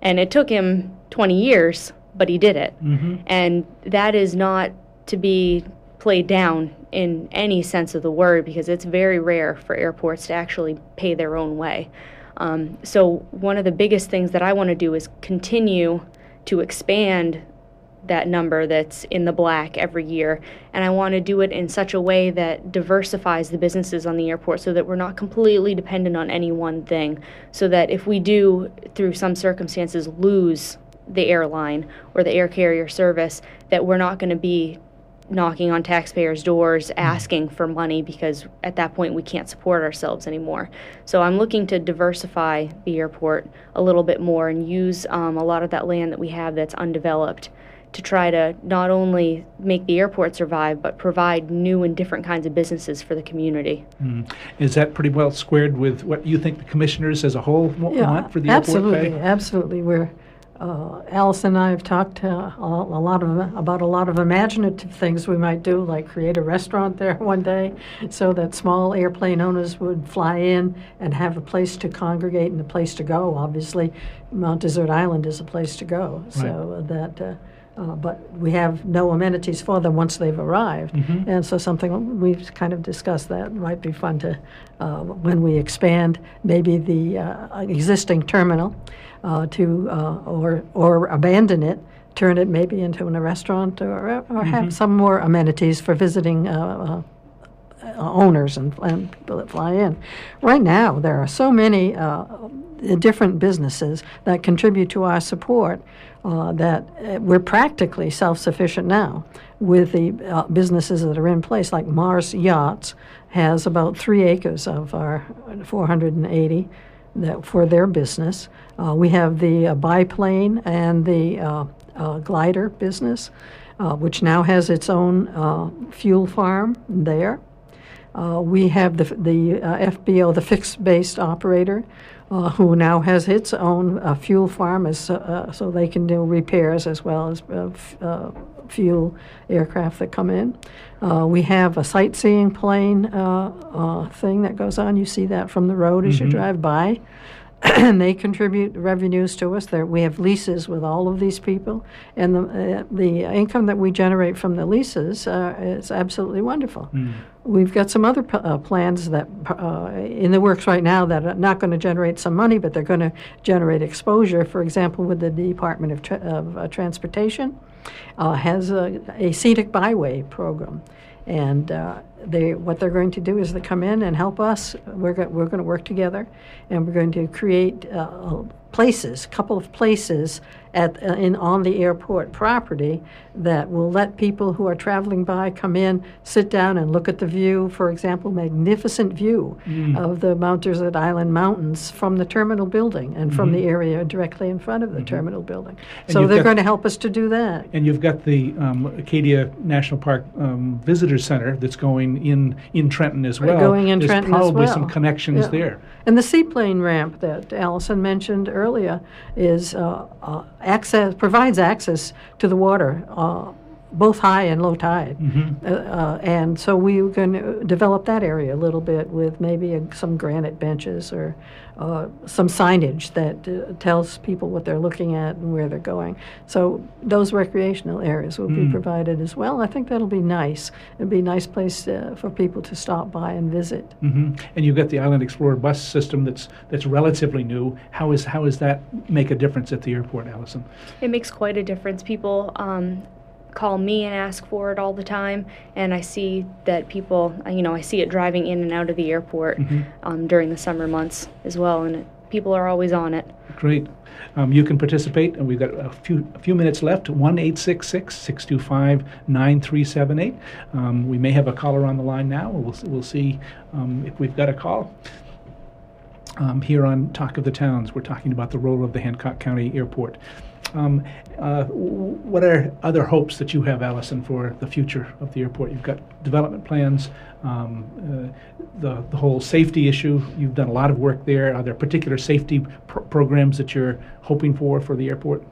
S4: And it took him 20 years, but he did it. Mm-hmm. And that is not to be played down in any sense of the word because it's very rare for airports to actually pay their own way. Um, so, one of the biggest things that I want to do is continue to expand that number that's in the black every year. And I want to do it in such a way that diversifies the businesses on the airport so that we're not completely dependent on any one thing. So that if we do, through some circumstances, lose the airline or the air carrier service, that we're not going to be knocking on taxpayers' doors asking for money because at that point we can't support ourselves anymore. So I'm looking to diversify the airport a little bit more and use um, a lot of that land that we have that's undeveloped to try to not only make the airport survive but provide new and different kinds of businesses for the community.
S2: Mm. Is that pretty well squared with what you think the commissioners as a whole want yeah, for the
S3: absolutely,
S2: airport?
S3: Absolutely, absolutely. We're uh, Alice and I have talked uh, a, lot of about a lot of imaginative things we might do, like create a restaurant there <laughs> one day, so that small airplane owners would fly in and have a place to congregate and a place to go. Obviously, Mount Desert Island is a place to go, so that. Uh, uh, but we have no amenities for them once they've arrived. Mm-hmm. And so, something we've kind of discussed that might be fun to, uh, when we expand maybe the uh, existing terminal, uh, to uh, or or abandon it, turn it maybe into a restaurant, or or mm-hmm. have some more amenities for visiting. Uh, owners and, and, people that fly in. Right now, there are so many uh, different businesses that contribute to our support uh, that uh, we're practically self sufficient now with the businesses that are in place, like Morris Yachts has about three acres of our 480 that for their business. Uh, we have the uh, biplane and the uh, uh glider business, uh, which now has its own fuel farm there. we have the, the FBO, the fixed based operator, uh, who now has its own uh, fuel farm, as, uh, so they can do repairs as well as uh, f- uh, fuel aircraft that come in. Uh, we have a sightseeing plane thing that goes on. You see that from the road as
S2: Mm-hmm.
S3: you drive by. And <clears throat> they contribute revenues to us. There, we have leases with all of these people, and the uh, the income that we generate from the leases uh, is absolutely wonderful. We've got some other p- uh, plans that uh, in the works right now that are not going to generate some money, but they're going to generate exposure. For example, with the Department of, Tra- of uh, Transportation, uh, has a, a scenic byway program. And uh, they, what they're going to do is they come in and help us. We're, go- we're going to work together, and we're going to create uh, places, a couple of places at uh, in on the airport property that will let people who are traveling by come in, sit down, and look at the view. For example, magnificent view of the Mount Desert Island Mountains from the terminal building and from the area directly in front of the terminal building.
S2: And
S3: so they're going to help us to do that.
S2: And you've got the um, Acadia National Park um, Visitor Center that's going in in Trenton as well.
S3: going in
S2: There's
S3: Trenton as
S2: probably
S3: well.
S2: some connections
S3: Yeah.
S2: there.
S3: And the seaplane ramp that Allison mentioned earlier is uh, uh, access provides access to the water, uh, both high and low tide.
S2: Mm-hmm.
S3: Uh, uh, and so we can develop that area a little bit with maybe a, some granite benches or uh, some signage that uh, tells people what they're looking at and where they're going. So those recreational areas will
S2: Hmm.
S3: be provided as well. I think that'll be nice. It'll be a nice place uh, for people to stop by and visit.
S2: hmm And you've got the Island Explorer bus system that's that's relatively new. How is how does that make a difference at the airport, Allison?
S4: It makes quite a difference. People um, call me and ask for it all the time, and I see that people, uh, you know, I see it driving in and out of the airport um, during the summer months as well, and it, people are always on it.
S2: Great. Um, you can participate, and we've got a few a few minutes left. One eight six six six two five nine three seven eight. Um, we may have a caller on the line now. We'll we'll see um, if we've got a call. Um, here on Talk of the Towns, we're talking about the role of the Hancock County Airport. Um, uh, what are other hopes that you have, Allison, for the future of the airport? You've got development plans, um, uh, the the whole safety issue. You've done a lot of work there. Are there particular safety pr- programs that you're hoping for for the airport?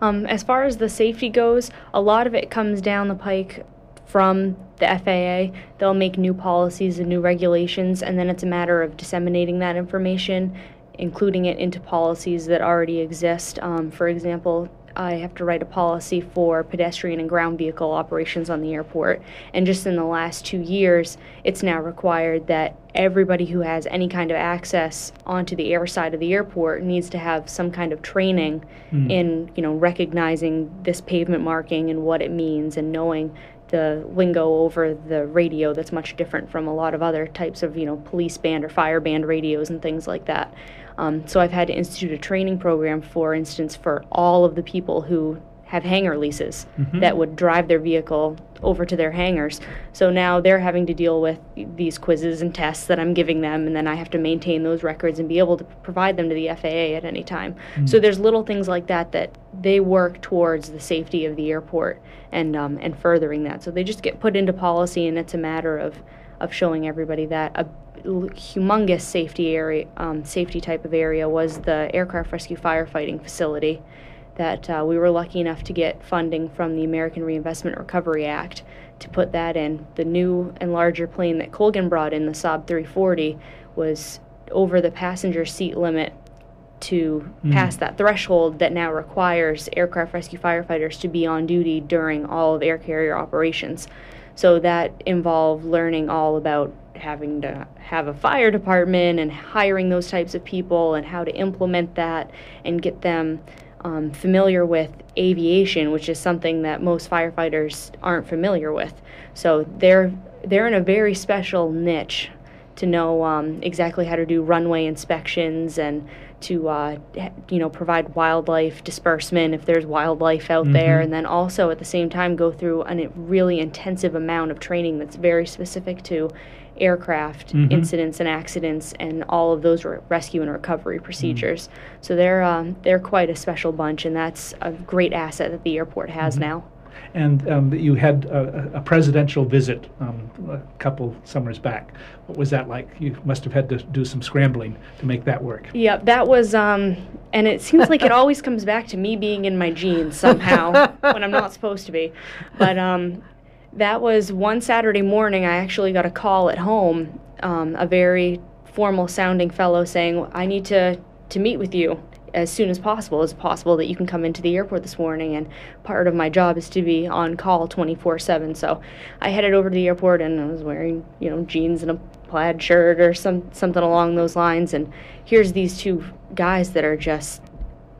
S4: Um, as far as the safety goes, a lot of it comes down the pike from the FAA. They'll make new policies and new regulations, and then it's a matter of disseminating that information, including it into policies that already exist. Um, for example, I have to write a policy for pedestrian and ground vehicle operations on the airport. And just in the last two years, it's now required that everybody who has any kind of access onto the air side of the airport needs to have some kind of training in, you know, recognizing this pavement marking and what it means and knowing the lingo over the radio that's much different from a lot of other types of, you know, police band or fire band radios and things like that. Um, so I've had to institute a training program, for instance, for all of the people who have hangar leases that would drive their vehicle over to their hangars. So now they're having to deal with these quizzes and tests that I'm giving them, and then I have to maintain those records and be able to provide them to the FAA at any time. So there's little things like that that they work towards the safety of the airport and um, and furthering that. So they just get put into policy, and it's a matter of of showing everybody that a humongous safety area, um, safety type of area was the aircraft rescue firefighting facility that uh, we were lucky enough to get funding from the American Reinvestment Recovery Act to put that in. The new and larger plane that Colgan brought in, the Saab 340, was over the passenger seat limit to pass that threshold that now requires aircraft rescue firefighters to be on duty during all of air carrier operations. So that involved learning all about having to have a fire department and hiring those types of people and how to implement that and get them um, familiar with aviation, which is something that most firefighters aren't familiar with. So they're they're in a very special niche to know um, exactly how to do runway inspections and to uh, you know provide wildlife disbursement if there's wildlife out there, and then also at the same time go through a really intensive amount of training that's very specific to aircraft incidents and accidents and all of those re- rescue and recovery procedures. So they're um, they're quite a special bunch, and that's a great asset that the airport has now.
S2: And um, you had a, a presidential visit um, a couple summers back. What was that like? You must have had to do some scrambling to make that work.
S4: Yep, that was, um, and it seems like it always comes back to me being in my jeans somehow <laughs> when I'm not supposed to be. But um, that was one Saturday morning. I actually got a call at home, um, a very formal sounding fellow saying, I need to, to meet with you as soon as possible. Is possible that you can come into the airport this morning? And part of my job is to be on call 24 7. So I headed over to the airport and I was wearing, you know, jeans and a plaid shirt or some something along those lines. And here's these two guys that are just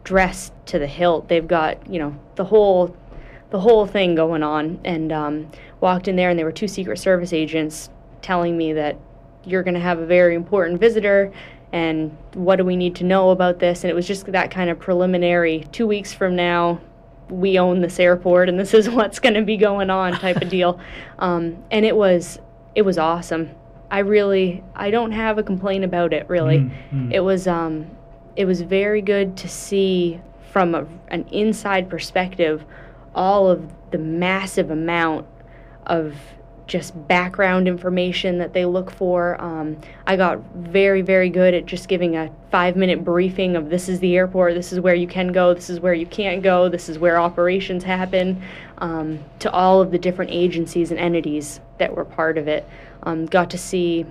S4: dressed to the hilt. They've got, you know, the whole the whole thing going on and um, walked in there and there were two secret service agents telling me that you're going to have a very important visitor and what do we need to know about this? And it was just that kind of preliminary two weeks from now we own this airport and this is <laughs> what's going to be going on type of deal. <laughs> Um, and it was it was awesome. I really i don't have a complaint about it really. Mm-hmm. it was um, it was very good to see from a, an inside perspective all of the massive amount of just background information that they look for. Um, I got very, very good at just giving a five minute briefing of this is the airport, this is where you can go, this is where you can't go, this is where operations happen, um, to all of the different agencies and entities that were part of it. Um, got to see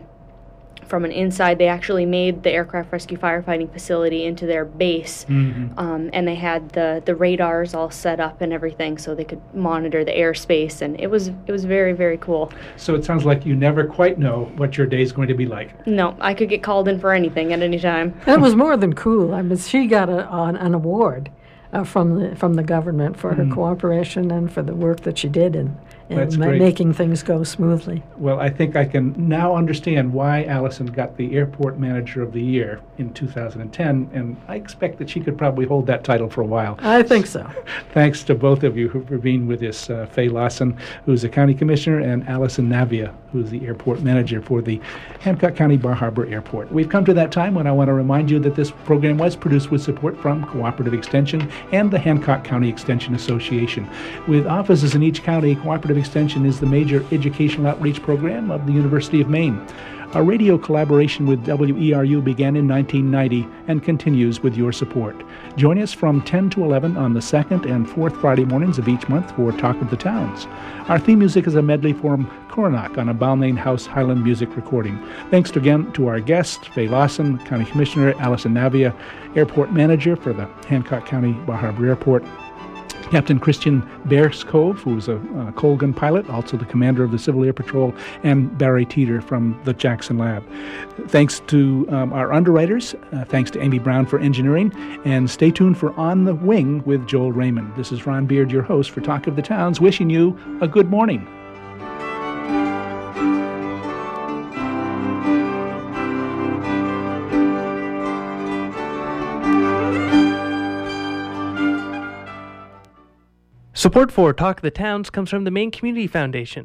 S4: from an inside. They actually made the aircraft rescue firefighting facility into their base, mm-hmm. um, and they had the the radars all set up and everything, so they could monitor the airspace. And it was it was very very cool.
S2: So it sounds like you never quite know what your day is going to be like.
S4: No, I could get called in for anything at any time. <laughs>
S3: That was more than cool. I mean, she got a, an, an award uh, from the from the government for mm-hmm. her cooperation and for the work that she did in and ma- making things go smoothly.
S2: Well, I think I can now understand why Allison got the Airport Manager of the Year in 2010, and I expect that she could probably hold that title for a while.
S3: I think so. <laughs>
S2: Thanks to both of you for being with us, uh, Faye Lawson, who's the County Commissioner, and Allison Navia, who's the Airport Manager for the Hancock County Bar Harbor Airport. We've come to that time when I want to remind you that this program was produced with support from Cooperative Extension and the Hancock County Extension Association. With offices in each county, Cooperative Extension is the major educational outreach program of the University of Maine. Our radio collaboration with WERU began in 1990 and continues with your support. Join us from 10 to 11 on the second and fourth Friday mornings of each month for Talk of the Towns. Our theme music is a medley from Coronach on a Balmain House Highland music recording. Thanks again to our guest, Faye Lawson, County Commissioner Allison Navia, Airport Manager for the Hancock County Bar Harbor Airport, Captain Christian Bearscove, who was a uh, Colgan pilot, also the commander of the Civil Air Patrol, and Barry Teeter from the Jackson Lab. Thanks to um, our underwriters, uh, thanks to Amy Brown for engineering, and stay tuned for On the Wing with Joel Raymond. This is Ron Beard, your host for Talk of the Towns, wishing you a good morning.
S7: Support for Talk of the Towns comes from the Maine Community Foundation.